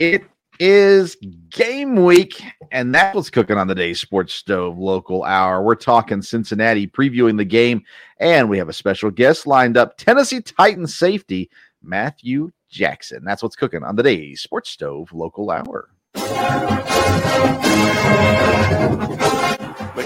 It is game week, and that was cooking on the day sports stove local hour. We're talking Cincinnati, previewing the game, and we have a special guest lined up Tennessee Titans safety Matthew Jackson. That's what's cooking on the day sports stove local hour.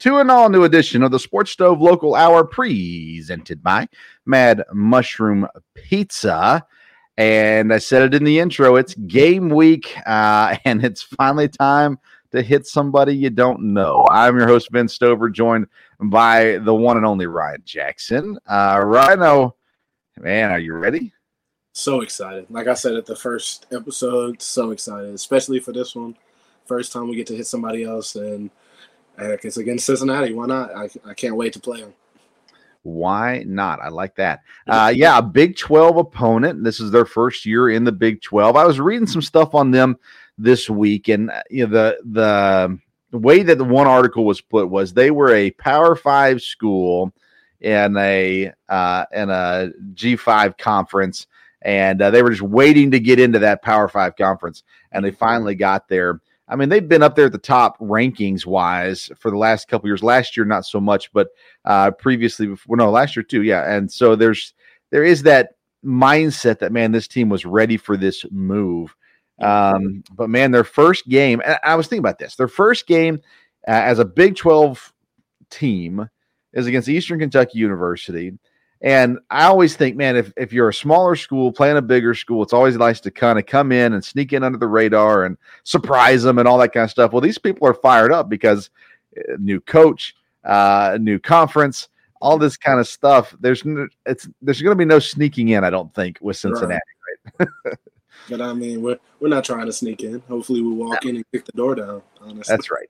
to an all new edition of the Sports Stove Local Hour presented by Mad Mushroom Pizza. And I said it in the intro it's game week, uh, and it's finally time to hit somebody you don't know. I'm your host, Vince Stover, joined by the one and only Ryan Jackson. Uh, Rhino, man, are you ready? So excited. Like I said at the first episode, so excited, especially for this one. First time we get to hit somebody else, and uh, it's against Cincinnati. Why not? I, I can't wait to play them. Why not? I like that. Uh, yeah, a Big 12 opponent. This is their first year in the Big 12. I was reading some stuff on them this week, and uh, you know the the way that the one article was put was they were a Power Five school and a uh, in a G five conference, and uh, they were just waiting to get into that Power Five conference, and they finally got there. I mean, they've been up there at the top rankings wise for the last couple years. Last year, not so much, but uh, previously, before, no, last year too. Yeah, and so there's there is that mindset that man, this team was ready for this move. Um, but man, their first game, and I was thinking about this. Their first game uh, as a Big Twelve team is against Eastern Kentucky University. And I always think, man, if, if you're a smaller school playing a bigger school, it's always nice to kind of come in and sneak in under the radar and surprise them and all that kind of stuff. Well, these people are fired up because uh, new coach, uh, new conference, all this kind of stuff. There's it's there's going to be no sneaking in, I don't think, with Cincinnati. Right? But I mean, we're we're not trying to sneak in. Hopefully, we walk in and kick the door down. Honestly, That's right.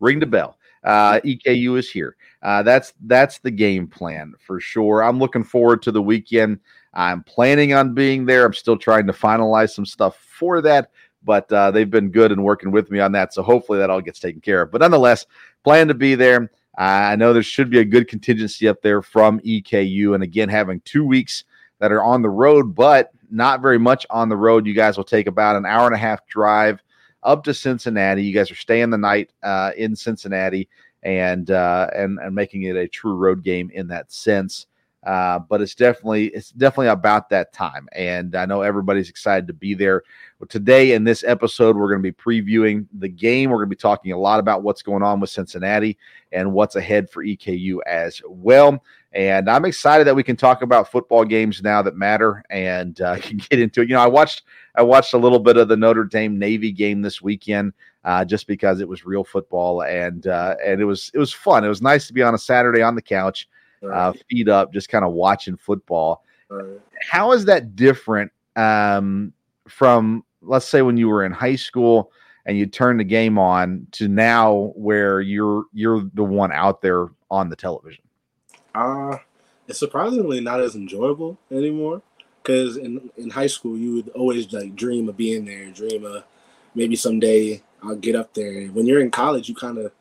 Ring the bell. Uh, EKU is here. Uh, that's that's the game plan for sure. I'm looking forward to the weekend. I'm planning on being there. I'm still trying to finalize some stuff for that, but uh, they've been good and working with me on that. So hopefully that all gets taken care of. But nonetheless, plan to be there. I know there should be a good contingency up there from EKU, and again, having two weeks that are on the road, but not very much on the road. You guys will take about an hour and a half drive up to Cincinnati. You guys are staying the night uh, in Cincinnati and uh, and and making it a true road game in that sense. Uh, but it's definitely it's definitely about that time, and I know everybody's excited to be there. But today in this episode, we're going to be previewing the game. We're going to be talking a lot about what's going on with Cincinnati and what's ahead for EKU as well. And I'm excited that we can talk about football games now that matter and uh, can get into it. You know, I watched I watched a little bit of the Notre Dame Navy game this weekend uh, just because it was real football and uh, and it was it was fun. It was nice to be on a Saturday on the couch, uh, feet up, just kind of watching football. Right. How is that different um, from let's say when you were in high school and you turn the game on to now where you're you're the one out there on the television? Uh, it's surprisingly not as enjoyable anymore. Because in, in high school, you would always like dream of being there, dream of maybe someday I'll get up there. And when you're in college, you kind of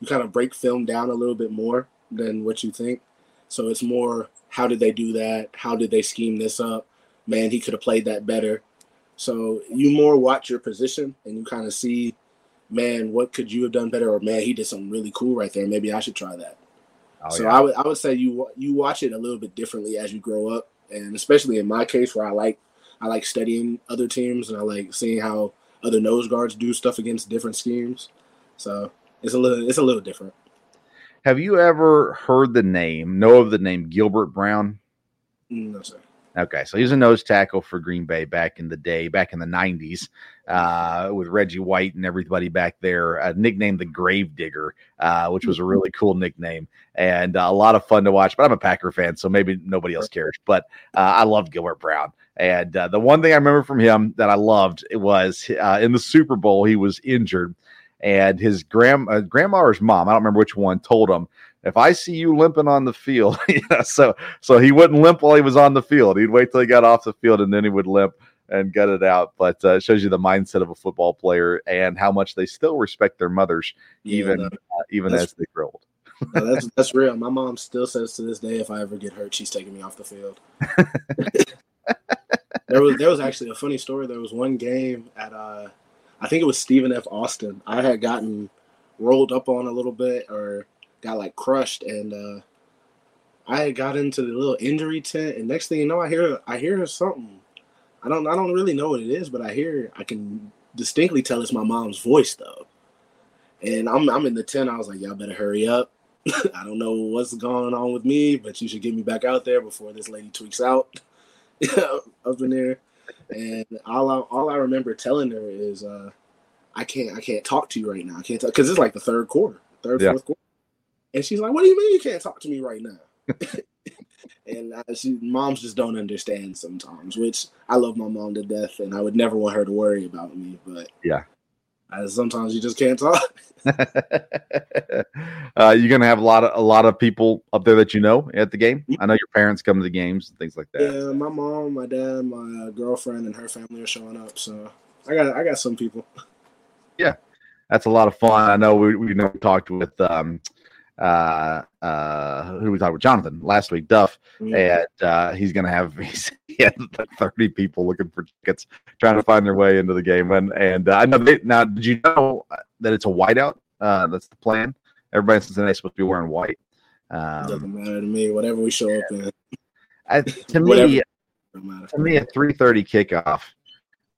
you kind of break film down a little bit more than what you think. So it's more how did they do that? How did they scheme this up? Man, he could have played that better. So you more watch your position and you kind of see, man, what could you have done better? Or man, he did something really cool right there. Maybe I should try that. Oh, so yeah. I would I would say you you watch it a little bit differently as you grow up, and especially in my case where I like I like studying other teams and I like seeing how other nose guards do stuff against different schemes. So it's a little it's a little different. Have you ever heard the name, know of the name Gilbert Brown? Mm, No sir. Okay, so he's a nose tackle for Green Bay back in the day, back in the '90s, uh, with Reggie White and everybody back there. Uh, nicknamed the Grave Digger, uh, which was a really cool nickname and a lot of fun to watch. But I'm a Packer fan, so maybe nobody else cares. But uh, I loved Gilbert Brown, and uh, the one thing I remember from him that I loved was uh, in the Super Bowl he was injured, and his grand grandma or his mom, I don't remember which one, told him, "If I see you limping on the field, yeah, so so he wouldn't limp while he was on the field. He'd wait till he got off the field and then he would limp." And gut it out, but uh, it shows you the mindset of a football player and how much they still respect their mothers, Yeah, even no, uh, even as they grow old. no, that's that's real. My mom still says to this day, if I ever get hurt, she's taking me off the field. there was there was actually a funny story. There was one game at uh, I think it was Stephen F. Austin. I had gotten rolled up on a little bit or got like crushed, and uh, I had got into the little injury tent. And next thing you know, I hear I hear something. I don't I don't really know what it is, but I hear I can distinctly tell it's my mom's voice though. And I'm I'm in the tent. I was like, y'all better hurry up. I don't know what's going on with me, but you should get me back out there before this lady tweaks out up in there. And all I, all I remember telling her is, uh, I can't I can't talk to you right now. I can't talk because it's like the third quarter, third Yeah. fourth quarter. And she's like, "What do you mean you can't talk to me right now?" and uh, she, moms just don't understand sometimes, which I love my mom to death, and I would never want her to worry about me. But Yeah. uh, sometimes you just can't talk. uh, you're gonna have a lot of a lot of people up there that you know at the game. I know your parents come to the games and things like that. Yeah, my mom, my dad, my girlfriend, and her family are showing up. So I got I got some people. Yeah, that's a lot of fun. I know we we know we talked with um uh uh who we talked with Jonathan last week, Duff, and uh, he's gonna have he's, he had 30 people looking for tickets, trying to find their way into the game. And and uh, I know they, now. Did you know that it's a whiteout? Uh, that's the plan. Everybody in Cincinnati is supposed to be wearing white. Um, Doesn't matter to me. Whatever we show up in, I, to me, to me, a 3:30 kickoff,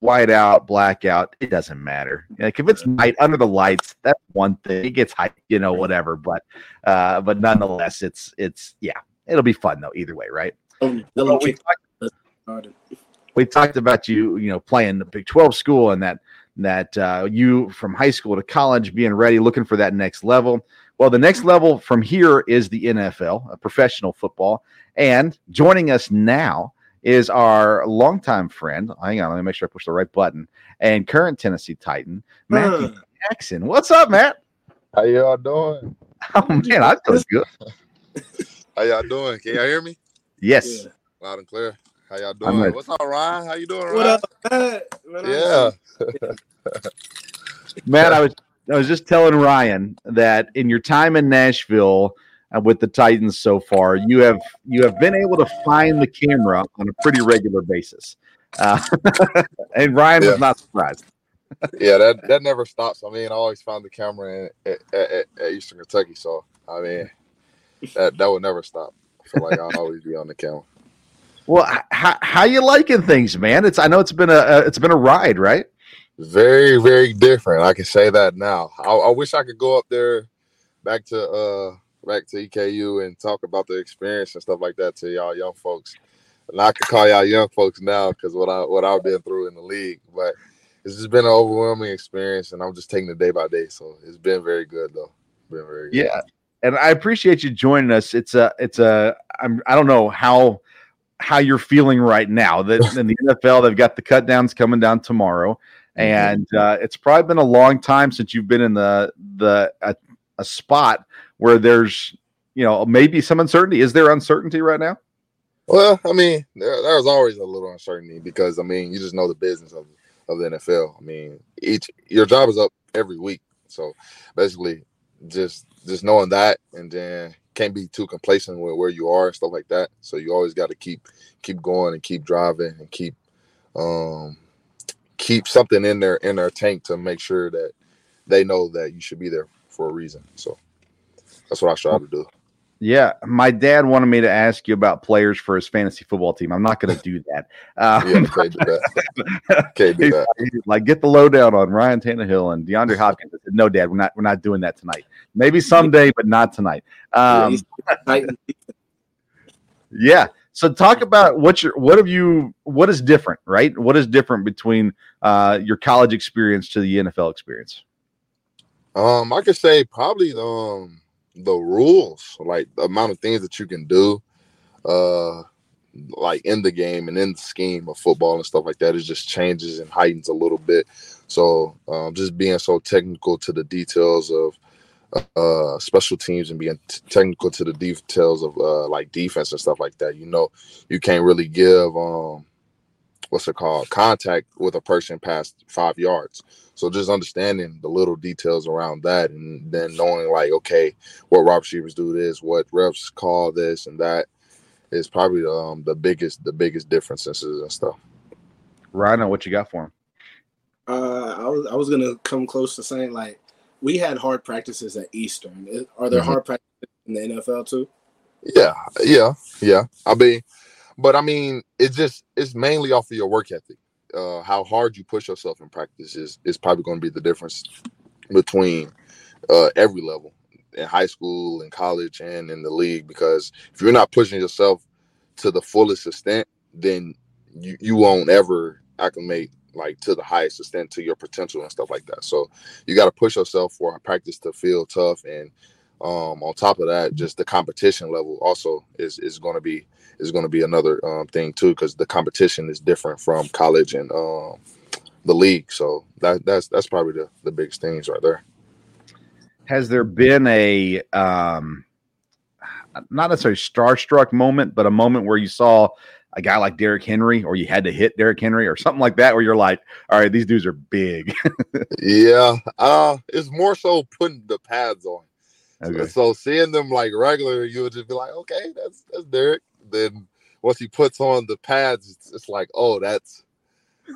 white out, blackout, it doesn't matter. Like if it's night under the lights, that's one thing. It gets hype, you know, whatever. But uh, but nonetheless, it's it's yeah, it'll be fun though. Either way, right? Um, Dylan we talked, we talked about you, you know, playing the Big 12 school and that that uh, you from high school to college being ready, looking for that next level. Well, the next level from here is the NFL, a professional football, and joining us now is our longtime friend. Hang on, let me make sure I push the right button. And current Tennessee Titan, Matthew Huh. Jackson. What's up, Matt? How y'all doing? Oh man, I feel good. How y'all doing? Can y'all hear me? Yes. Yeah. Loud and clear. How y'all doing? ready. What's up, Ryan? How you doing, Ryan? What up, Matt? Man, I- Yeah. Matt, I was I was just telling Ryan that in your time in Nashville with the Titans so far, you have you have been able to find the camera on a pretty regular basis, uh, and Ryan Yeah. was not surprised. yeah, that that never stops. I mean, I always found the camera in, at, at, at Eastern Kentucky, so I mean, that that would never stop. I feel like I'll always be on the camera. Well, how how you liking things, man? It's I know it's been a uh, it's been a ride, right? Very, very different. I can say that now. I, I wish I could go up there, back to uh, back to EKU and talk about the experience and stuff like that to y'all young folks. And I could call y'all young folks now because what I what I've been through in the league, but it's just been an overwhelming experience, and I'm just taking it day by day. So it's been very good, though. Been very good. Yeah, and I appreciate you joining us. It's a it's a I'm I don't know how how you're feeling right now. That in the NFL they've got the cut downs coming down tomorrow, and uh, it's probably been a long time since you've been in the the a, a spot where there's you know maybe some uncertainty. Is there uncertainty right now? Well, I mean, there, there's always a little uncertainty because I mean, you just know the business of of the NFL. I mean, each your job is up every week, so basically, just just knowing that, and then can't be too complacent with where you are and stuff like that. So you always got to keep keep going and keep driving and keep um keep something in their in their tank to make sure that they know that you should be there for a reason. So that's what I try to do. Yeah, my dad wanted me to ask you about players for his fantasy football team. I'm not going to do that. Uh, Yeah, can't do that. Can't do that. He's like get the lowdown on Ryan Tannehill and DeAndre Hopkins. Said, no, Dad, we're not we're not doing that tonight. Maybe someday, but not tonight. Yeah, Um, yeah. So talk about what your what have you what is different, right? What is different between uh, your college experience to the NFL experience? Um, I could say probably the um, the rules, like the amount of things that you can do, uh, like in the game and in the scheme of football and stuff like that, it just changes and heightens a little bit. So um, just being so technical to the details of uh, special teams and being t- technical to the details of uh, like defense and stuff like that. You know, you can't really give um, what's it called contact with a person past five yards. So just understanding the little details around that, and then knowing like, okay, what wide receivers do this, what refs call this and that, is probably um, the biggest the biggest differences and stuff. Rhino, what you got for him? Uh, I was I was gonna come close to saying like we had hard practices at Eastern. Are there mm-hmm. hard practices in the NFL too? Yeah, yeah, yeah. I mean, but I mean, it's just it's mainly off of your work ethic. Uh, how hard you push yourself in practice is is probably going to be the difference between uh, every level in high school, in college, and in the league. Because if you're not pushing yourself to the fullest extent, then you, you won't ever acclimate like to the highest extent to your potential and stuff like that. So you got to push yourself for practice to feel tough, and um, on top of that, just the competition level also is is going to be is going to be another um, thing too because the competition is different from college and um, the league. So that that's that's probably the the biggest things right there has there been a um, not necessarily starstruck moment, but a moment where you saw a guy like Derrick Henry, or you had to hit Derrick Henry, or something like that, where you're like, "All right, these dudes are big." yeah, uh, it's more so putting the pads on. Okay. So, so, seeing them like regular, you would just be like, "Okay, that's that's Derrick." Then once he puts on the pads, it's, it's like, "Oh, that's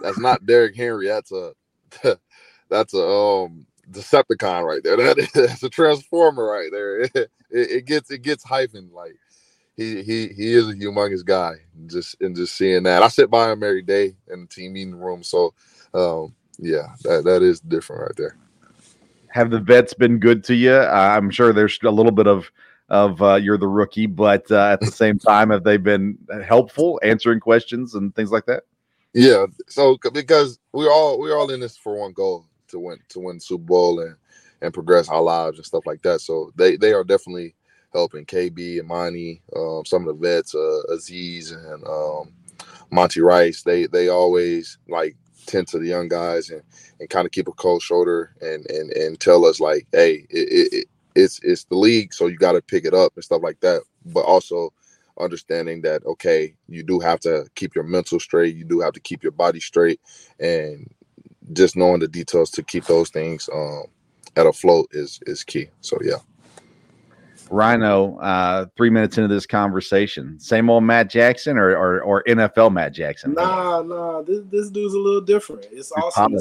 that's not Derrick Henry. That's a that's a um Decepticon right there. That is, that's a transformer right there. It, it, it, gets it gets hyphen like he he he is a humongous guy. Just and just seeing that, I sit by him every day in the team meeting room. So um, yeah, that that is different right there. Have the vets been good to you? Uh, I'm sure there's a little bit of of uh, you're the rookie, but uh, at the same time, have they been helpful answering questions and things like that? Yeah. So because we're all we're all in this for one goal to win to win Super Bowl and and progress our lives and stuff like that. So they they are definitely helping KB and Monty, um, some of the vets, uh, Aziz and um, Monty Rice. They they always like tend to the young guys and, and kind of keep a cold shoulder and and and tell us like, hey, it, it, it's it's the league, so you got to pick it up and stuff like that. But also understanding that okay, you do have to keep your mental straight, you do have to keep your body straight, and just knowing the details to keep those things um, at a float is is key. So yeah. Rhino, uh, three minutes into this conversation, same old Matt Jackson or or, or NFL Matt Jackson? Nah, nah, this, this dude's a little different. It's awesome.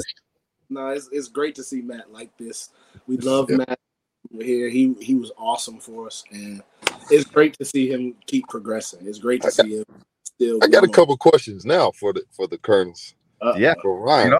Nah, it's, it's great to see Matt like this. We love yeah. Matt here. He he was awesome for us, and it's great to see him keep progressing. It's great to see him still. I got a couple questions now for the for the Colonels. Uh, yeah, for Ryan. You know,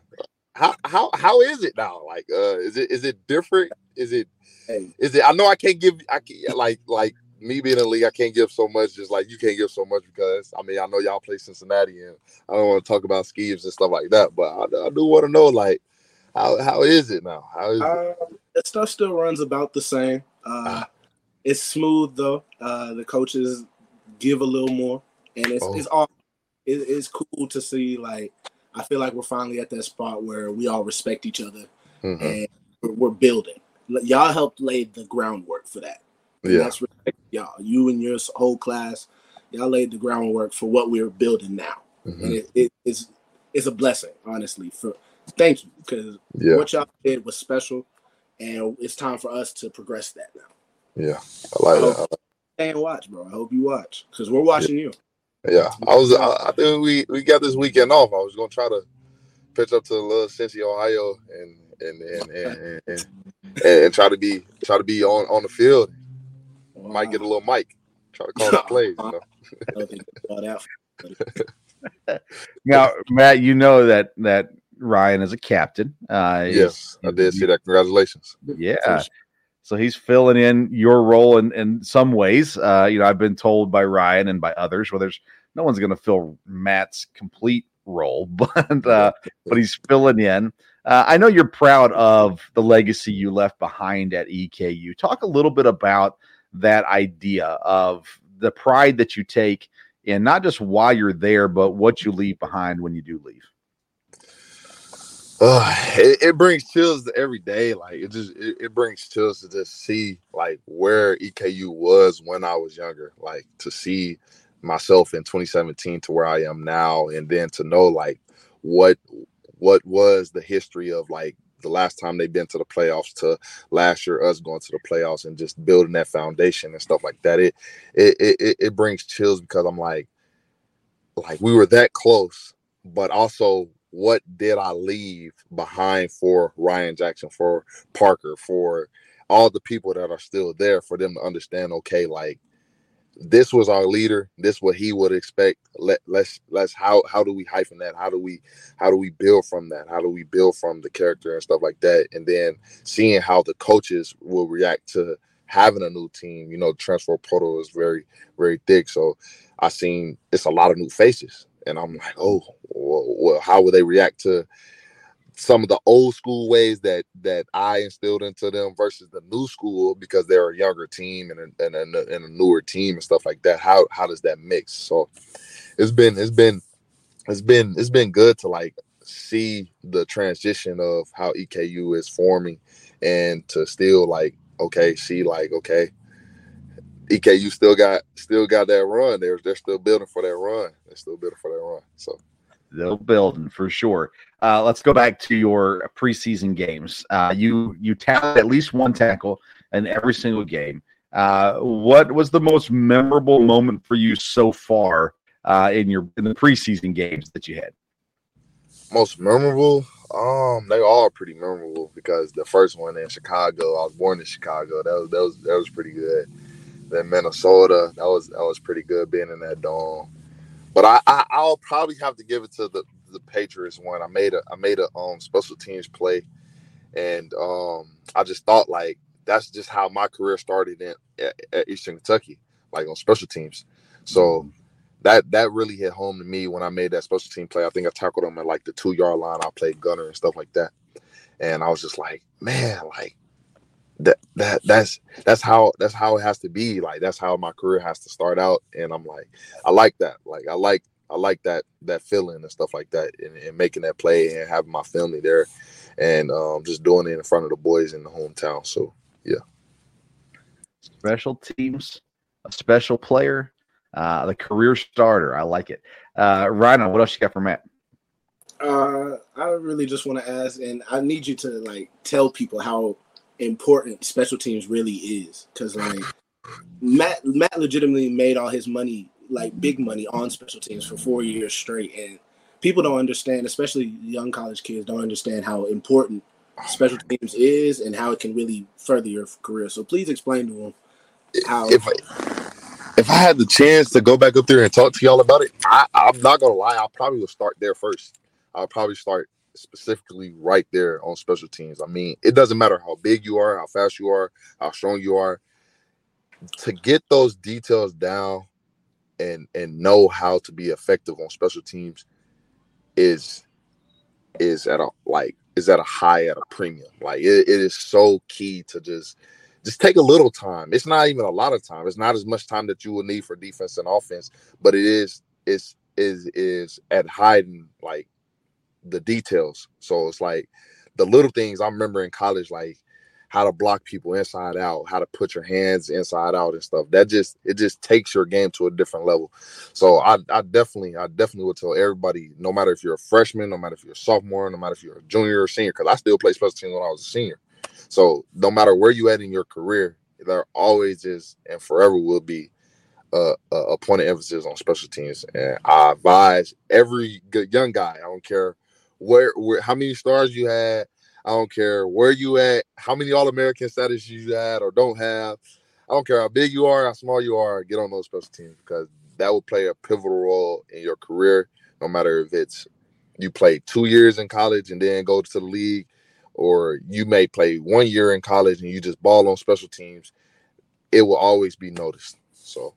how how how is it now? Like, uh, is it is it different? Is it is it? I know I can't give. I can like like me being in the league. I can't give so much. Just like you can't give so much because I mean I know y'all play Cincinnati and I don't want to talk about schemes and stuff like that. But I, I do want to know like how how is it now? How is it? Um, that stuff still runs about the same. Uh, ah. It's smooth though. Uh, the coaches give a little more, and it's oh. it's all it, it's cool to see like I feel like we're finally at that spot where we all respect each other mm-hmm. and we're, we're, building. Y'all helped lay the groundwork for that. yeah, that's respect, y'all. You and your whole class, y'all laid the groundwork for what we're building now, mm-hmm. and it, it, it's it's a blessing, honestly. For thank you because yeah. what y'all did was special, and it's time for us to progress that now. Yeah, I like I that. I like and watch, bro. I hope you watch because we're watching yeah. you. Yeah, I was. I, I think we we got this weekend off. I was gonna try to pitch up to the little Cincy, Ohio, and and and and, and, and, and try to be try to be on on the field. Wow. Might get a little mic. Try to call the plays. You know? now, Matt, you know that that Ryan is a captain. Uh, yes, I did see that. Congratulations. Yeah. So he's filling in your role in, in some ways. Uh, you know, I've been told by Ryan and by others, well, there's no one's going to fill Matt's complete role, but uh, but he's filling in. Uh, I know you're proud of the legacy you left behind at EKU. Talk a little bit about that idea of the pride that you take in not just why you're there, but what you leave behind when you do leave. uh, it, it, brings chills every day. Like it just it, it, brings chills to just see like where EKU was when I was younger. Like to see myself in 2017 to where I am now, and then to know like what what was the history of like the last time they've been to the playoffs to last year us going to the playoffs and just building that foundation and stuff like that. It it it, it brings chills because I'm like like we were that close, but also what did I leave behind for Ryan Jackson, for Parker, for all the people that are still there, for them to understand, okay, like this was our leader, this what he would expect. Let let's let's how how do we hyphen that? How do we how do we build from that? How do we build from the character and stuff like that? And then seeing how the coaches will react to having a new team. You know, transfer portal is very, very thick. So I seen it's a lot of new faces and I'm like, oh, well, how would they react to some of the old school ways that that I instilled into them versus the new school because they're a younger team and a, and a, and a newer team and stuff like that. How how does that mix? So it's been it's been it's been it's been good to like see the transition of how EKU is forming and to still like okay see like okay EKU still got still got that run. They're they're still building for that run. They're still building for that run. So they're building for sure. Uh, let's go back to your preseason games. Uh, you you tackled at least one tackle in every single game. Uh, what was the most memorable moment for you so far uh, in your in the preseason games that you had? Most memorable, um, they all pretty memorable because the first one in Chicago, I was born in Chicago. That was that was that was pretty good then Minnesota. That was that was pretty good being in that dome. But I, I will probably have to give it to the the Patriots one. I made a I made a um special teams play, and um I just thought like that's just how my career started in at, at Eastern Kentucky, like on special teams. So mm-hmm. that that really hit home to me when I made that special team play. I think I tackled them at like the two yard line. I played gunner and stuff like that, and I was just like, man, like that that that's that's how that's how it has to be. Like that's how my career has to start out. And i'm like i like that. Like i like i like that that feeling and stuff like that and, and making that play and having my family there and um, just doing it in front of the boys in the hometown. So yeah. Special teams a special player uh the career starter. I like it. Uh rhino what else you got for matt? Uh i really just want to ask and i need you to like tell people how important special teams really is. Because like Matt Matt legitimately made all his money like big money on special teams for four years straight. And people don't understand especially young college kids don't understand how important special teams is and how it can really further your career. So please explain to them how if I, if I had the chance to go back up there and talk to y'all about it I, I'm not gonna lie I'll probably will start there first. I'll probably start specifically right there on special teams. I mean, it doesn't matter how big you are, how fast you are, how strong you are. To get those details down and and know how to be effective on special teams is is at a like is at a high at a premium. Like it, it is so key to just just take a little time. It's not even a lot of time. It's not as much time that you will need for defense and offense, but it is it's is is at hiding like the details. So it's like the little things I remember in college, like how to block people inside out, how to put your hands inside out and stuff. That just it just takes your game to a different level. So I, I definitely, I definitely would tell everybody, no matter if you're a freshman, no matter if you're a sophomore, no matter if you're a junior or senior, because I still play special teams when I was a senior. So no matter where you at in your career, there always is and forever will be a, a point of emphasis on special teams. And I advise every good young guy, I don't care where, where how many stars you had. I don't care where you at, how many All American status you had or don't have. I don't care how big you are, how small you are. Get on those special teams because that will play a pivotal role in your career. No matter if it's you play two years in college and then go to the league, or you may play one year in college and you just ball on special teams. It will always be noticed. So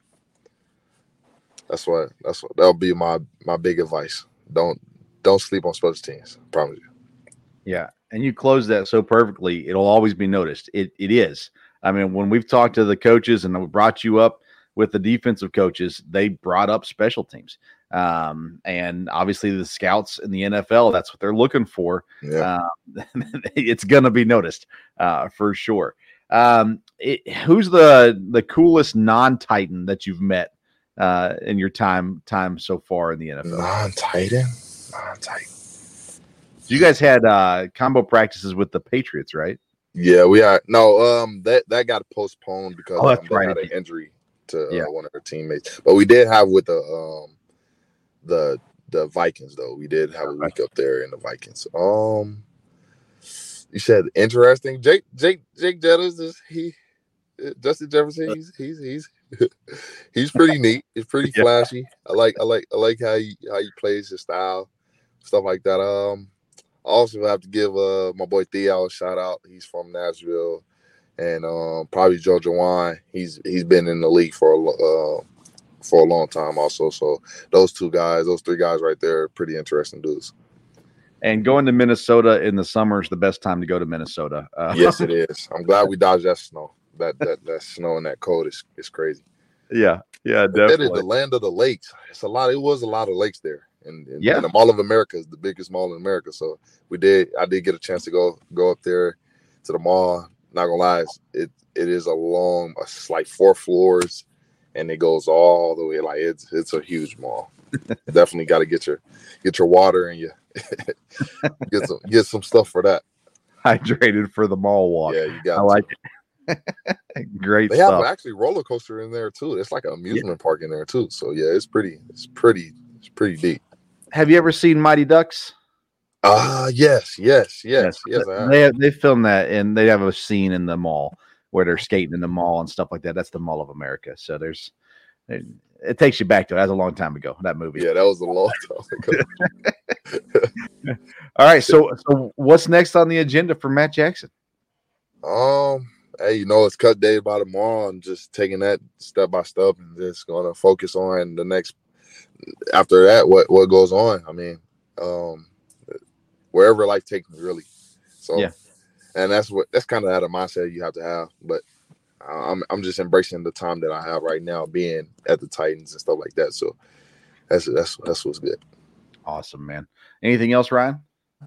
that's what that's what that'll be my my big advice. Don't don't sleep on special teams. I promise you. Yeah, and you close that so perfectly. It'll always be noticed. It it is. I mean, when we've talked to the coaches and we brought you up with the defensive coaches, they brought up special teams. Um, and obviously, the scouts in the NFL, that's what they're looking for. Yeah. Uh, it's going to be noticed uh, for sure. Um, it, who's the the coolest non Titan that you've met uh, in your time time so far in the NFL? Non-Titan, non-Titan. You guys had uh, combo practices with the Patriots, right? Yeah, we are. No, um, that that got postponed because Oh, um, they right. had an injury to uh, Yeah. one of their teammates. But we did have with the um the the Vikings though. We did have a week up there in the Vikings. Um, you said interesting. Jake Jake Jake Jettas is he uh, Justin Jefferson. He's he's he's he's pretty neat. He's pretty Yeah. flashy. I like I like I like how he how he plays his style, stuff like that. Um, I also have to give uh my boy Theo a shout out. He's from Nashville, and um probably Joe Jawan. He's he's been in the league for a uh, for a long time also. So those two guys, those three guys right there, are pretty interesting dudes. And going to Minnesota in the summer is the best time to go to Minnesota. Uh, Yes, it is. I'm glad we dodged that snow. That that that snow and that cold is is crazy. yeah, yeah, That is definitely. the land of the lakes. It's a lot. It was a lot of lakes there, and, and, Yeah. and the Mall of America is the biggest mall in America. So we did. I did get a chance to go go up there to the mall. Not gonna lie, it it is a long. It's like four floors, and it goes all the way. Like it's it's a huge mall. Definitely got to get your get your water and you get some get some stuff for that. Hydrated for the mall walk. Yeah, you got. I like it. Great They stuff. have actually roller coaster in there too. It's like an amusement park in there too. So yeah, it's pretty. It's pretty. It's pretty deep. Have you ever seen Mighty Ducks? Ah, yes, yes, yes, yes. I. They have, they filmed that and they have a scene in the mall where they're skating in the mall and stuff like that. That's the Mall of America. So there's it, it takes you back to it. That was a long time ago. That movie. Yeah, that was a long time ago. All right. So so what's next on the agenda for Matt Jackson? Um, hey, you know, it's cut day by tomorrow. I'm just taking that step by step and just gonna focus on the next. After that, what what goes on? I mean, um, wherever life takes me, really. So, Yeah. and that's what that's kind of that a mindset you have to have. But I'm I'm just embracing the time that I have right now, being at the Titans and stuff like that. So, that's that's that's what's good. Awesome, man. Anything else, Ryan?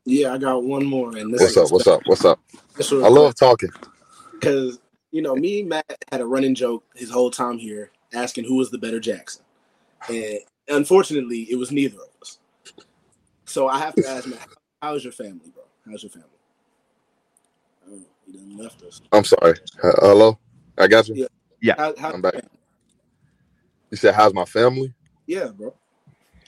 Yeah, I got one more. And this What's up? What's up? What's up? I love talking. because you know me Matt had a running joke his whole time here, asking who was the better Jackson, and unfortunately, it was neither of us. So I have to ask Matt, how's your family, bro? How's your family? Oh, he done left us. I'm sorry. Uh, hello, I got you. Yeah. How, how's I'm your back. family? You said, "How's my family?" Yeah, bro.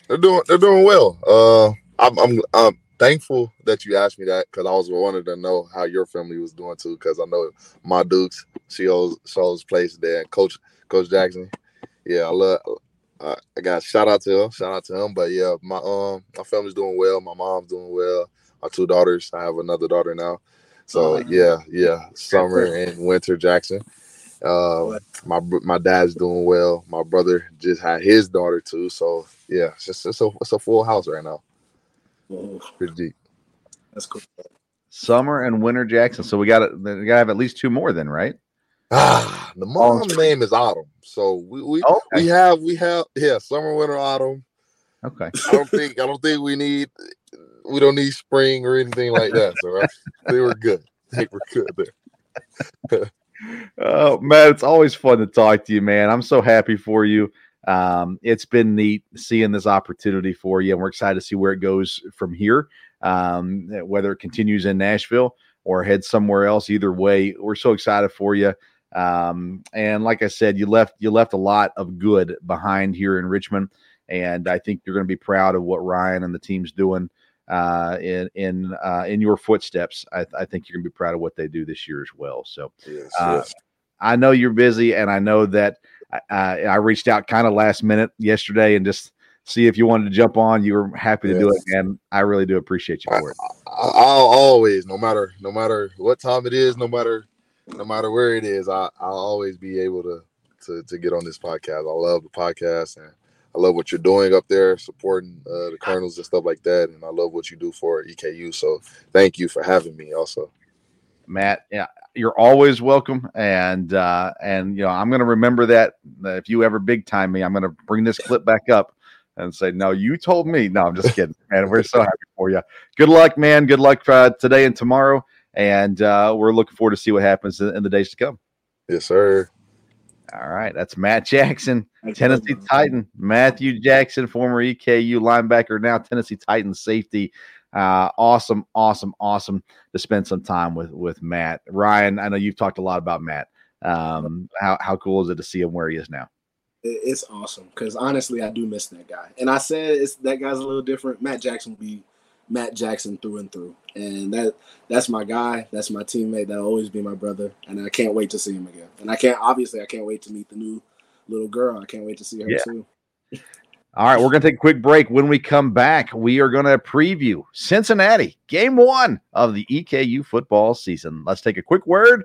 They're doing. They're doing well. Uh, I'm. I'm. I'm thankful that you asked me that because I was wanted to know how your family was doing too. Because I know my Dukes, she owes, she owes place there. Coach, Coach Jackson. Yeah, I love. Uh, I got shout out to him. Shout out to him. But yeah, my um, my family's doing well. My mom's doing well. My two daughters. I have another daughter now. So Oh. yeah, yeah, summer and winter Jackson. Uh, my my dad's doing well. My brother just had his daughter too. So yeah, it's just it's a it's a full house right now. Oh, Pretty deep. that's cool. Summer and Winter Jackson. So we got to we got to have at least two more then, right? Ah, the mom's name is Autumn. So we we, Okay. we have we have yeah summer winter autumn. Okay. I don't think I don't think we need we don't need spring or anything like that. So I, they were good. They were good there. Oh, Matt, it's always fun to talk to you, man. I'm so happy for you. Um, it's been neat seeing this opportunity for you, and we're excited to see where it goes from here. Um, whether it continues in Nashville or heads somewhere else, either way, we're so excited for you. Um, and like I said, you left you left a lot of good behind here in Richmond, and I think you're going to be proud of what Ryan and the team's doing uh, in in uh, in your footsteps. I, I think you're going to be proud of what they do this year as well. So. Yes, Uh, yes. I know you're busy, and I know that uh, I reached out kind of last minute yesterday and just see if you wanted to jump on. You were happy to do it, and I really do appreciate you for it. I, I'll always, no matter no matter what time it is, no matter no matter where it is, I I'll always be able to to to get on this podcast. I love the podcast and I love what you're doing up there, supporting uh, the Colonels and stuff like that, and I love what you do for EKU. So thank you for having me. Also, Matt, yeah, you're always welcome, and uh, and you know I'm going to remember that. if you ever big time me, I'm going to bring this clip back up and say, "No, you told me." No, I'm just kidding, man. We're so happy for you. Good luck, man. Good luck uh, today and tomorrow, and uh, we're looking forward to see what happens in, in the days to come. Yes, sir. All right, that's Matt Jackson, Tennessee Titan. Matthew Jackson, former EKU linebacker, now Tennessee Titan safety. Uh, awesome, awesome, awesome to spend some time with with Matt. Ryan, I know you've talked a lot about Matt. Um, how how cool is it to see him where he is now? It's awesome because honestly, I do miss that guy. And I said it's that guy's a little different. Matt Jackson will be Matt Jackson through and through, and that that's my guy. That's my teammate. That'll always be my brother, and I can't wait to see him again. And I can't obviously I can't wait to meet the new little girl. I can't wait to see her Yeah. too. All right, we're going to take a quick break. When we come back, we are going to preview Cincinnati, game one of the EKU football season. Let's take a quick word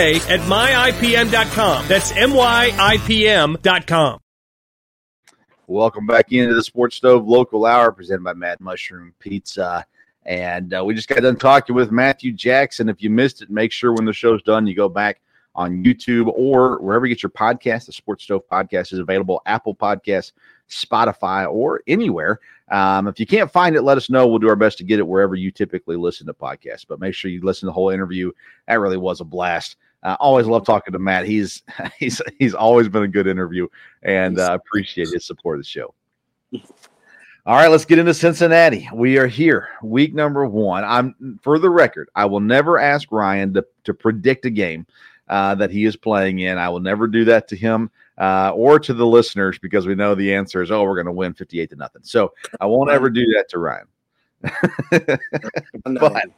at myipm.com. That's myipm.com. Welcome back into the Sports Stove Local Hour presented by Mad Mushroom Pizza. And uh, we just got done talking with Matthew Jackson. If you missed it, make sure when the show's done, you go back on YouTube or wherever you get your podcast. The Sports Stove podcast is available, Apple Podcasts, Spotify, or anywhere. Um, if you can't find it, let us know. We'll do our best to get it wherever you typically listen to podcasts. But make sure you listen to the whole interview. That really was a blast. Uh, always love talking to Matt. He's he's he's always been a good interview, and uh, appreciate his support of the show. All right, let's get into Cincinnati. We are here, week number one. I'm for the record, I will never ask Ryan to, to predict a game uh, that he is playing in. I will never do that to him uh, or to the listeners because we know the answer is, oh, we're going to win 58 to nothing. So I won't ever do that to Ryan. But-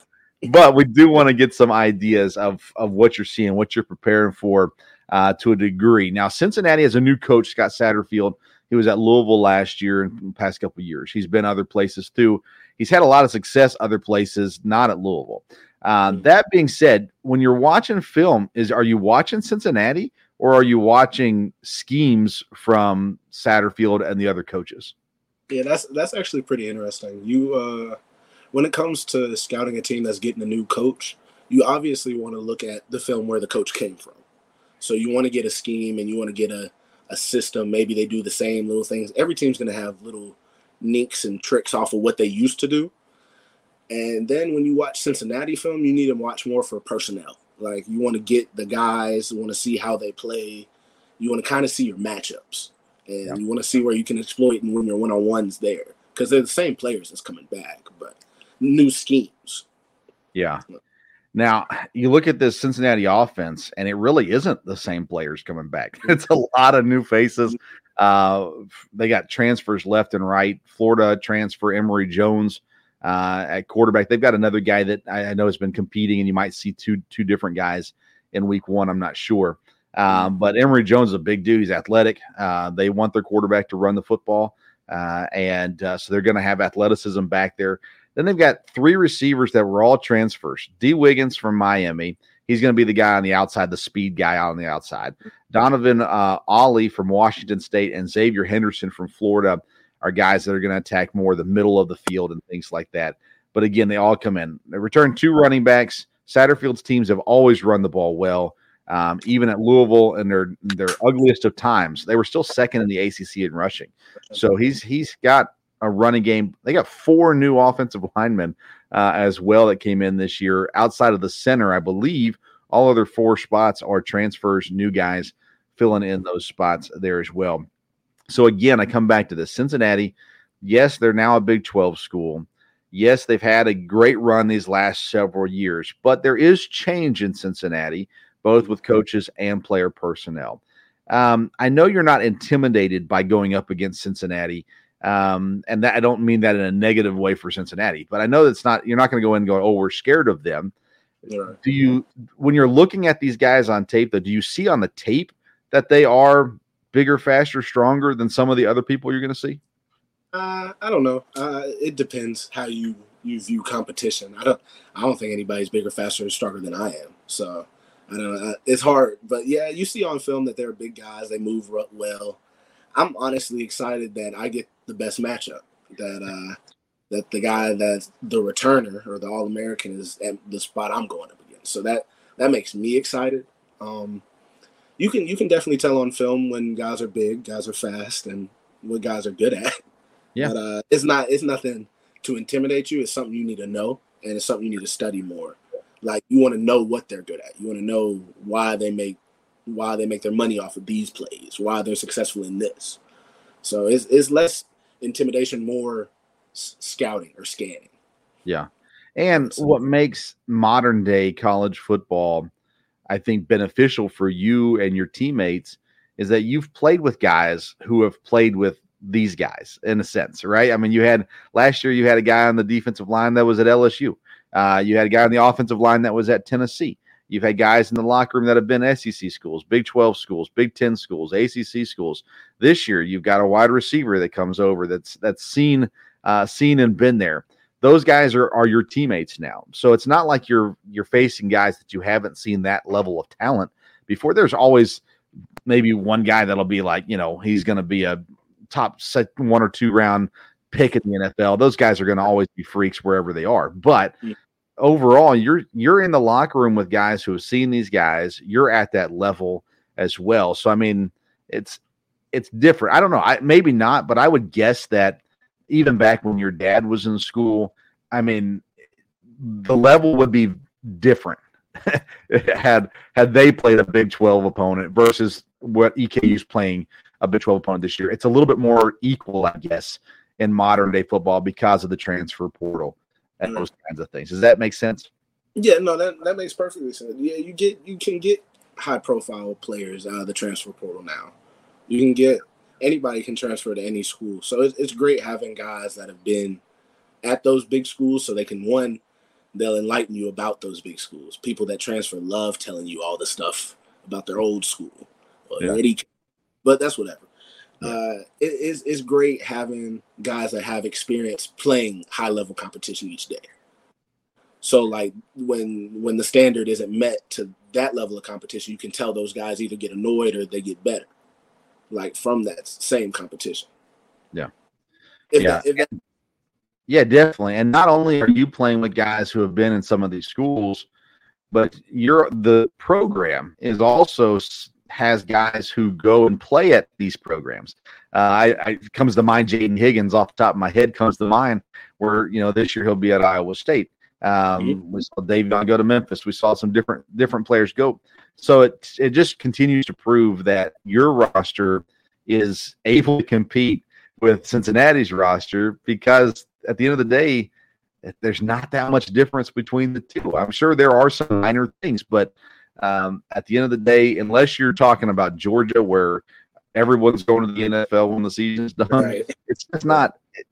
but we do want to get some ideas of of what you're seeing, what you're preparing for uh, to a degree. Now, Cincinnati has a new coach, Scott Satterfield. He was at Louisville last year and the past couple of years. He's been other places too. He's had a lot of success other places, not at Louisville. Um, that being said, when you're watching film, is are you watching Cincinnati or are you watching schemes from Satterfield and the other coaches? Yeah, that's that's actually pretty interesting. You uh when it comes to scouting a team that's getting a new coach, you obviously want to look at the film where the coach came from. So you want to get a scheme and you want to get a, a system. Maybe they do the same little things. Every team's going to have little nicks and tricks off of what they used to do. And then when you watch Cincinnati film, you need to watch more for personnel. Like you want to get the guys, you want to see how they play. You want to kind of see your matchups and Yeah. you want to see where you can exploit and win your one on ones there because they're the same players that's coming back, but new schemes. Yeah. Now you look at this Cincinnati offense, and it really isn't the same players coming back. It's a lot of new faces. Uh, they got transfers left and right. Florida transfer Emory Jones uh, at quarterback. They've got another guy that I, I know has been competing, and you might see two two different guys in week one. I'm not sure. Um, but Emory Jones is a big dude. He's athletic. Uh, they want their quarterback to run the football, uh, and uh, so they're going to have athleticism back there. Then they've got three receivers that were all transfers. Dee Wiggins from Miami. He's going to be the guy on the outside, the speed guy on the outside. Donovan uh, Ollie from Washington State and Xzavier Henderson from Florida are guys that are going to attack more the middle of the field and things like that. But again, they all come in. They return two running backs. Satterfield's teams have always run the ball well. Um, even at Louisville in their their ugliest of times, they were still second in the ACC in rushing. So he's he's got a running game. They got four new offensive linemen uh, as well that came in this year. Outside of the center, I believe all other four spots are transfers, new guys filling in those spots there as well. So again, I come back to this Cincinnati. Yes, they're now a Big 12 school. Yes, they've had a great run these last several years, but there is change in Cincinnati, both with coaches and player personnel. Um, I know you're not intimidated by going up against Cincinnati. Um, and that I don't mean that in a negative way for Cincinnati, but I know that's not you're not going to go in and go, oh, we're scared of them. You Do you when you're looking at these guys on tape, though, do you see on the tape that they are bigger, faster, stronger than some of the other people you're going to see? Uh, I don't know. Uh, it depends how you you view competition. I don't I don't think anybody's bigger, faster, or stronger than I am. So I don't know. Uh, it's hard, but yeah, you see on film that they're big guys. They move well. I'm honestly excited that I get the best matchup. That uh, that the guy that's the returner or the All American is at the spot I'm going up against. So that that makes me excited. Um, you can you can definitely tell on film when guys are big, guys are fast, and what guys are good at. Yeah, but, uh, it's not it's nothing to intimidate you. It's something you need to know, and it's something you need to study more. Like you want to know what they're good at. You want to know why they make why they make their money off of these plays, why they're successful in this. So it's it's less intimidation, more s- scouting or scanning. Yeah. And what makes modern day college football, I think, beneficial for you and your teammates is that you've played with guys who have played with these guys in a sense, right? I mean, you had last year, you had a guy on the defensive line that was at LSU. Uh, you had a guy on the offensive line that was at Tennessee. You've had guys in the locker room that have been SEC schools, Big 12 schools, Big 10 schools, ACC schools. This year, you've got a wide receiver that comes over that's that's seen uh, seen and been there. Those guys are are your teammates now. So it's not like you're you're facing guys that you haven't seen that level of talent before. There's always maybe one guy that'll be like, you know, he's going to be a top set one or two round pick in the NFL. Those guys are going to always be freaks wherever they are. But. Overall, you're you're in the locker room with guys who have seen these guys. You're at that level as well. So I mean, it's it's different. I don't know. I maybe not, but I would guess that even back when your dad was in school, I mean, the level would be different had had they played a Big 12 opponent versus what EKU's playing a Big 12 opponent this year. It's a little bit more equal, I guess, in modern day football because of the transfer portal and Mm. those kinds of things. Does that make sense? Yeah, no, that that makes perfectly sense. Yeah, you get you can get high profile players out of the transfer portal now. You can get anybody can transfer to any school, so it's, it's great having guys that have been at those big schools, so they can one they'll enlighten you about those big schools. People that transfer love telling you all the stuff about their old school, or Yeah. but that's whatever. Uh, it is it's great having guys that have experience playing high level competition each day. So like when when the standard isn't met to that level of competition, you can tell those guys either get annoyed or they get better, like from that same competition. Yeah. If Yeah. That, that, Yeah, definitely. And not only are you playing with guys who have been in some of these schools, but you're the program is also has guys who go and play at these programs. Uh, I, I comes to mind Jaden Higgins off the top of my head comes to mind where you know this year he'll be at Iowa State. Um, We saw Davion go to Memphis. We saw some different different players go. So it it just continues to prove that your roster is able to compete with Cincinnati's roster because at the end of the day, there's not that much difference between the two. I'm sure there are some minor things, but um, at the end of the day, unless you're talking about Georgia, where everyone's going to the NFL when the season's done, right. it's it's not. It,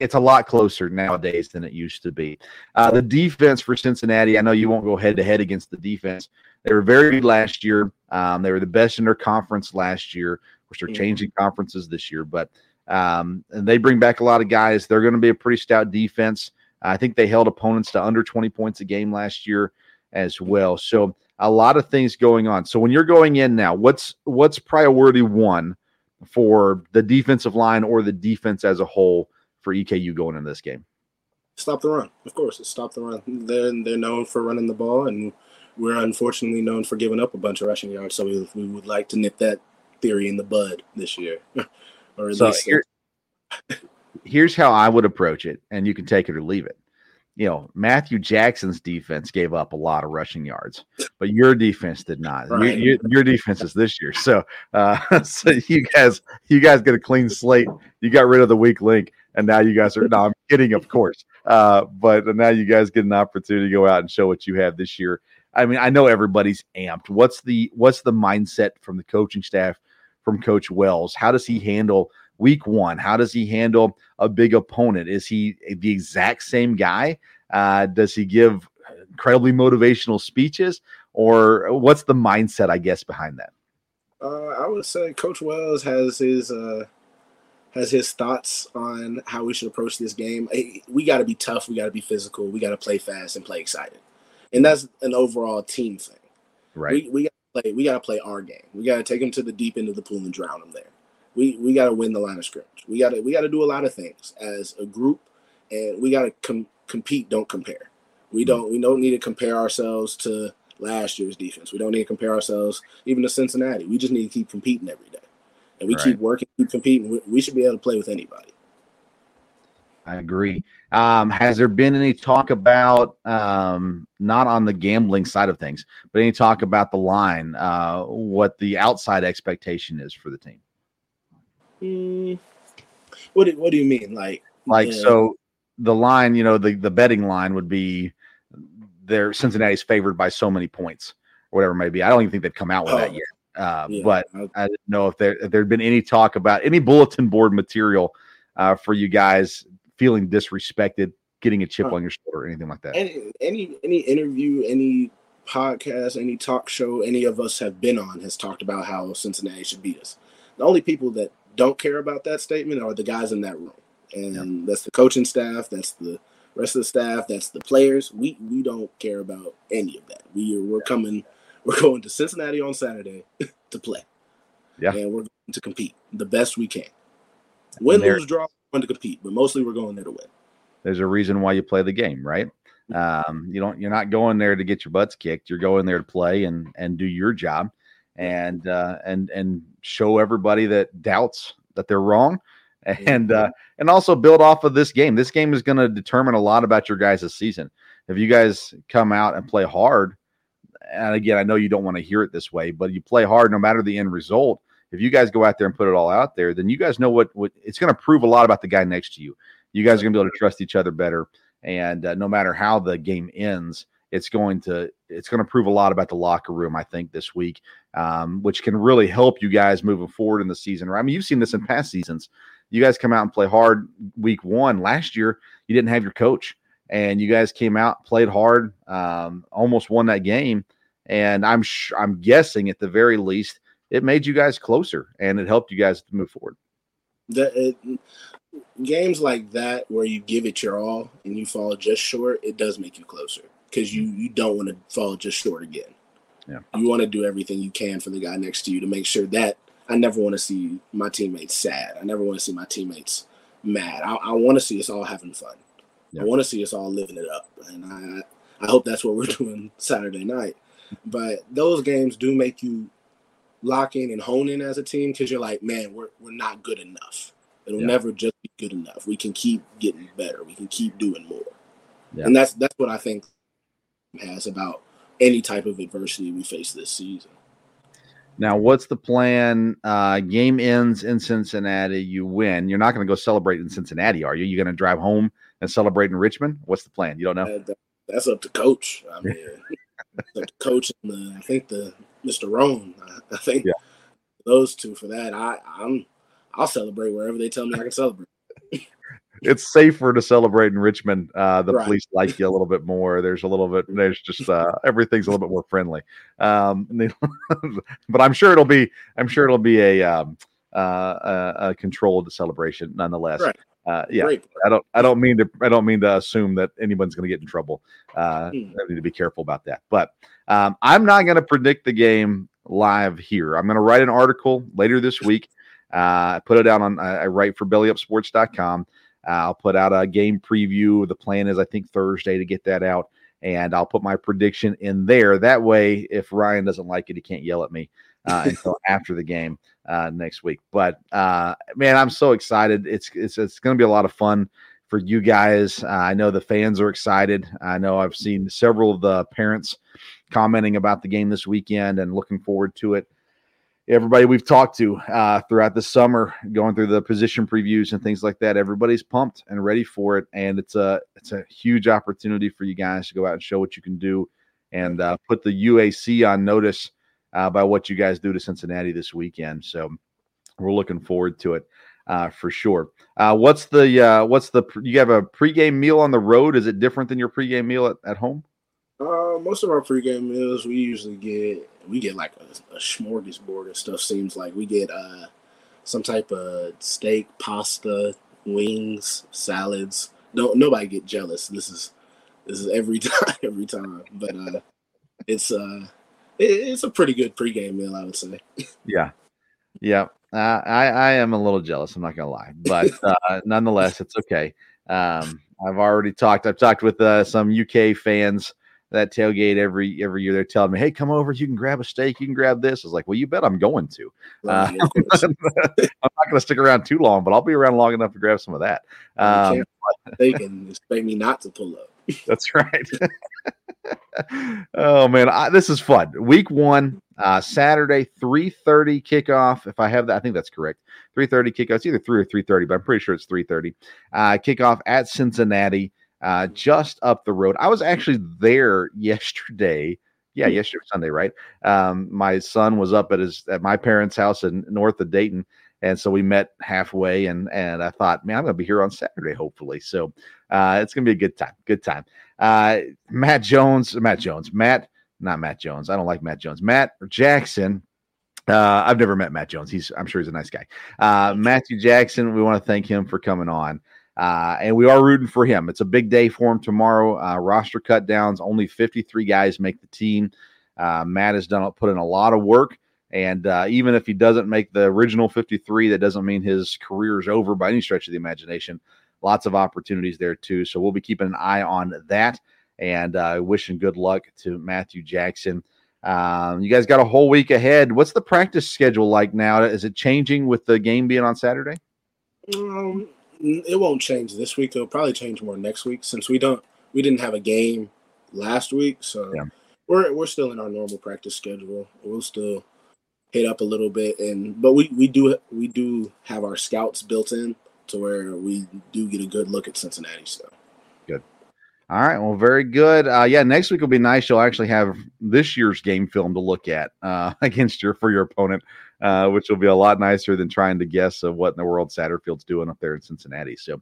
it's a lot closer nowadays than it used to be. Uh, the defense for Cincinnati, I know you won't go head to head against the defense. They were very good last year. Um, they were the best in their conference last year, which they're Mhm. changing conferences this year. But um, and they bring back a lot of guys. They're going to be a pretty stout defense. I think they held opponents to under 20 points a game last year as well. So a lot of things going on. So when you're going in now, what's what's priority one for the defensive line or the defense as a whole for EKU going into this game? Stop the run. Of course, it's stop the run. They're they're known for running the ball, and we're unfortunately known for giving up a bunch of rushing yards. So we, we would like to nip that theory in the bud this year, or at So least here- here's how I would approach it, and you can take it or leave it. You know, Matthew Jackson's defense gave up a lot of rushing yards, but your defense did not. Your- Right. Your, your defense is this year, so uh, so you guys you guys get a clean slate. You got rid of the weak link, and now you guys are. No, I'm kidding, of course. Uh, but now you guys get an opportunity to go out and show what you have this year. I mean, I know everybody's amped. What's the what's the mindset from the coaching staff, from Coach Wells? How does he handle week one? How does he handle a big opponent? Is he the exact same guy? Uh, does he give incredibly motivational speeches, or what's the mindset, I guess, behind that? Uh, I would say Coach Wells has his uh, has his thoughts on how we should approach this game. We got to be tough. We got to be physical. We got to play fast and play excited, and that's an overall team thing. Right. We, we got to play. We got to play our game. We got to take them to the deep end of the pool and drown them there. We we got to win the line of scrimmage. We got to we got to do a lot of things as a group, and we got to com- compete. Don't compare. We Mm-hmm. don't we don't need to compare ourselves to last year's defense. We don't need to compare ourselves even to Cincinnati. We just need to keep competing every day, and we Right. keep working, keep competing. We, we should be able to play with anybody. I agree. Um, has there been any talk about um, not on the gambling side of things, but any talk about the line, uh, what the outside expectation is for the team? Mm, what do, what do you mean? Like Like yeah, so, the line, you know, the the betting line would be there. Cincinnati's favored by so many points, or whatever it may be. I don't even think they've come out with that Oh. yet. Uh, yeah, but I- I didn't know if there if there'd been any talk about any bulletin board material uh, for you guys feeling disrespected, getting a chip Huh. on your shoulder, or anything like that. any any any interview, any podcast, any talk show any of us have been on has talked about how Cincinnati should beat us. The only people that don't care about that statement are the guys in that room, and that's the coaching staff, that's the rest of the staff, that's the players. We we don't care about any of that. We are we're coming, we're going to Cincinnati on Saturday to play, Yeah. and we're going to compete the best we can. Win, lose, draw, we're going to compete, but mostly we're going there to win. There's a reason why you play the game, right? Um, you don't. You're not going there to get your butts kicked. You're going there to play and and do your job, and uh, and and show everybody that doubts that they're wrong, and uh, and also build off of this game. This game is going to determine a lot about your guys' season. If you guys come out and play hard, and again, I know you don't want to hear it this way, but you play hard no matter the end result. If you guys go out there and put it all out there, then you guys know what, what it's going to prove a lot about the guy next to you. You guys are going to be able to trust each other better, and uh, no matter how the game ends, it's going to it's going to prove a lot about the locker room. I think this week, um, which can really help you guys moving forward in the season. Right? I mean, you've seen this in past seasons. You guys come out and play hard week one last year. You didn't have your coach, and you guys came out, played hard, um, almost won that game. And I'm sh- I'm guessing at the very least, it made you guys closer, and it helped you guys move forward. that it, games like that where you give it your all and you fall just short, it does make you closer because you you don't want to fall just short again. Yeah. You want to do everything you can for the guy next to you to make sure that I never want to see my teammates sad. I never want to see my teammates mad. I, I want to see us all having fun. Yeah. I want to see us all living it up, and I I hope that's what we're doing Saturday night. But those games do make you lock in and hone in as a team because you're like, man, we're we're not good enough. It'll Yeah. never just be good enough. We can keep getting better. We can keep doing more. Yeah. And that's that's what I think has about any type of adversity we face this season. Now, what's the plan? Uh, game ends in Cincinnati. You win. You're not going to go celebrate in Cincinnati, are you? You're going to drive home and celebrate in Richmond. What's the plan? You don't know. That- that- that's up to coach. I mean, up to coach and the, I think the Mr. Roan. I, I think Yeah. those two for that. I I'm I'll celebrate wherever they tell me I can celebrate. It's safer to celebrate in Richmond. Uh, the Right. police like you a little bit more. There's a little bit. There's just uh, everything's a little bit more friendly. Um, they- but I'm sure it'll be. I'm sure it'll be a um, uh, a, a controlled celebration nonetheless. Right. Uh, yeah. Great. I don't. I don't mean to. I don't mean to assume that anyone's going to get in trouble. Uh, Hmm. I need to be careful about that. But um, I'm not going to predict the game live here. I'm going to write an article later this week. Uh, I put it out on. I, I write for BellyUpSports.com. Uh, I'll put out a game preview. The plan is, I think, Thursday to get that out, and I'll put my prediction in there. That way, if Ryan doesn't like it, he can't yell at me uh, until after the game uh, next week. But uh, man, I'm so excited. It's it's it's going to be a lot of fun for you guys. Uh, I know the fans are excited. I know I've seen several of the parents commenting about the game this weekend and looking forward to it. Everybody we've talked to uh, throughout the summer, going through the position previews and things like that, everybody's pumped and ready for it. And it's a it's a huge opportunity for you guys to go out and show what you can do, and uh, put the UAC on notice uh, by what you guys do to Cincinnati this weekend. So we're looking forward to it uh, for sure. Uh, what's the uh, what's the you have a pregame meal on the road? Is it different than your pregame meal at, at home? Uh, most of our pregame meals we usually get we get like a, a smorgasbord of stuff. Seems like we get uh some type of steak, pasta, wings, salads. No, nobody get jealous. This is this is every time, every time. But uh, it's uh, it, it's a pretty good pregame meal, I would say. Yeah, yeah. Uh, I I am a little jealous. I'm not gonna lie, but uh, nonetheless, it's okay. Um, I've already talked. I've talked with uh, some UK fans that tailgate every every year. They're telling me, "Hey, come over. You can grab a steak. You can grab this." I was like, "Well, you bet I'm going to. Uh, Right, of course. I'm not going to stick around too long, but I'll be around long enough to grab some of that." Um, they can expect me not to pull up. that's right. oh man, I, this is fun. Week one, uh, Saturday, three thirty kickoff. If I have that, I think that's correct. Three thirty kickoff. It's either three or three thirty, but I'm pretty sure it's three thirty. Uh, kickoff at Cincinnati, uh, just up the road. I was actually there yesterday. Yeah, yesterday was Sunday, right? Um, my son was up at his at my parents' house in north of Dayton, and so we met halfway. and And I thought, man, I'm going to be here on Saturday, hopefully. So uh, it's going to be a good time. Good time. Uh, Matt Jones, Matt Jones, Matt, not Matt Jones. I don't like Matt Jones. Matt Jackson. Uh, I've never met Matt Jones. He's, I'm sure he's a nice guy. Uh, Matthew Jackson, we want to thank him for coming on. Uh, and we are rooting for him. It's a big day for him tomorrow. Uh, roster cut downs. Only 53 guys make the team. Uh, Matt has done put in a lot of work. And uh, even if he doesn't make the original 53, that doesn't mean his career is over by any stretch of the imagination. Lots of opportunities there too. So we'll be keeping an eye on that and uh, wishing good luck to Matthew Jackson. Um, you guys got a whole week ahead. What's the practice schedule like now? Is it changing with the game being on Saturday? Um, it won't change this week. It'll probably change more next week since we don't we didn't have a game last week, so Yeah. we're we're still in our normal practice schedule. We'll still hit up a little bit, and but we we do we do have our scouts built in to where we do get a good look at Cincinnati. So good. All right. Well, very good. Uh, yeah, next week will be nice. You'll actually have this year's game film to look at uh, against your for your opponent, uh, which will be a lot nicer than trying to guess of what in the world Satterfield's doing up there in Cincinnati. So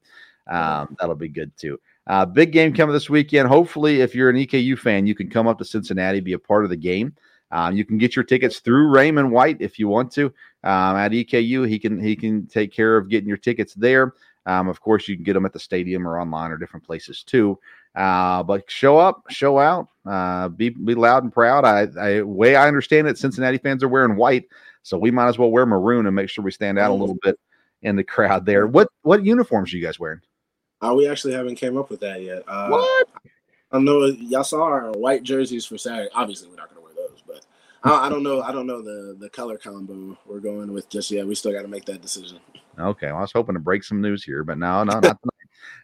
um, that'll be good too. Uh, big game coming this weekend. Hopefully, if you're an EKU fan, you can come up to Cincinnati, be a part of the game. Um, you can get your tickets through Raymond White if you want to. Um, at EKU, he can he can take care of getting your tickets there. Um, of course, you can get them at the stadium or online or different places too. Uh, but show up, show out, uh, be be loud and proud. I, I way I understand it, Cincinnati fans are wearing white, so we might as well wear maroon and make sure we stand out a little bit in the crowd there. What what uniforms are you guys wearing? uh, we actually haven't came up with that yet. Uh, What? I know y'all saw our white jerseys for Saturday. Obviously, we're not going to wear those, but I, I don't know. I don't know the the color combo we're going with just yet. We still got to make that decision. Okay, well, I was hoping to break some news here, but no, no, not tonight.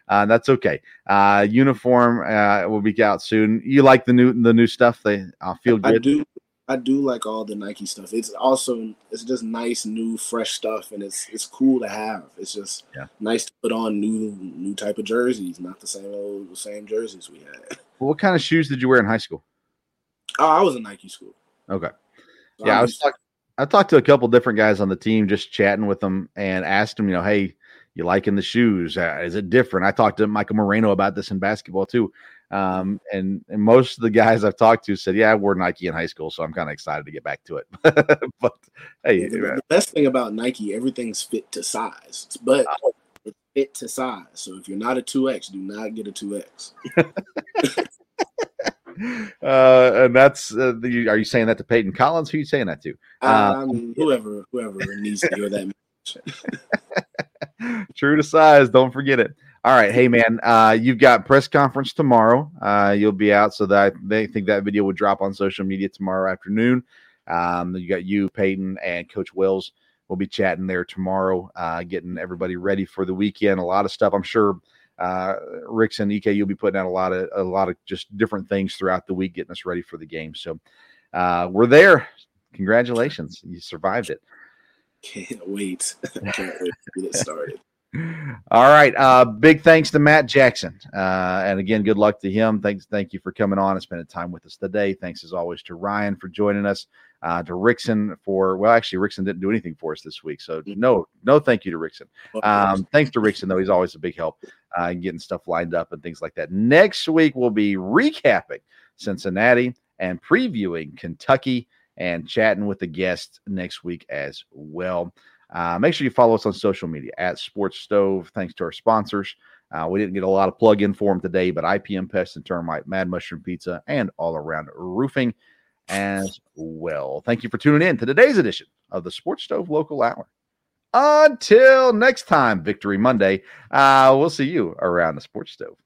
Uh, that's okay. Uh, uniform uh, will be out soon. You like the new the new stuff? They uh, feel good. I do. I do like all the Nike stuff. It's also it's just nice, new, fresh stuff, and it's it's cool to have. It's just Yeah. nice to put on new new type of jerseys, not the same old same jerseys we had. What kind of shoes did you wear in high school? Oh, I was in Nike school. Okay. So Yeah, I I'm was talking. I talked to a couple different guys on the team, just chatting with them, and asked them, you know, hey, you liking the shoes? Uh, is it different? I talked to Michael Moreno about this in basketball too, um, and and most of the guys I've talked to said, yeah, I wore Nike in high school, so I'm kind of excited to get back to it. but hey, the, the best thing about Nike, everything's fit to size, but Oh. it's fit to size. So if you're not a two X, do not get a two X. uh, and that's uh, the, are you saying that to Peyton Collins? Who are you saying that to? Uh, I mean, whoever whoever needs to hear that. True to size. Don't forget it. All right. Hey, man, uh, you've got press conference tomorrow. Uh, you'll be out. So that they think that video will drop on social media tomorrow afternoon. Um, you got you, Peyton, and Coach Wells. We'll be chatting there tomorrow, uh, getting everybody ready for the weekend. A lot of stuff. I'm sure uh, Rick's and EK, you'll be putting out a lot of a lot of just different things throughout the week, getting us ready for the game. So uh, we're there. Congratulations, you survived it. Can't wait. Can't wait to get started. All right. Uh, big thanks to Matt Jackson. Uh, and again, good luck to him. Thanks. Thank you for coming on and spending time with us today. Thanks as always to Ryan for joining us. Uh, to Rickson for well, actually, Rickson didn't do anything for us this week, so no, no, thank you to Rickson. Um, thanks to Rickson though, he's always a big help uh, in getting stuff lined up and things like that. Next week we'll be recapping Cincinnati and previewing Kentucky and chatting with the guests next week as well. Uh, make sure you follow us on social media at Sports Stove. Thanks to our sponsors. Uh, we didn't get a lot of plug in for them today, but IPM Pest and Termite, Mad Mushroom Pizza, and All Around Roofing as well. Thank you for tuning in to today's edition of the Sports Stove Local Hour. Until next time, Victory Monday, uh, we'll see you around the Sports Stove.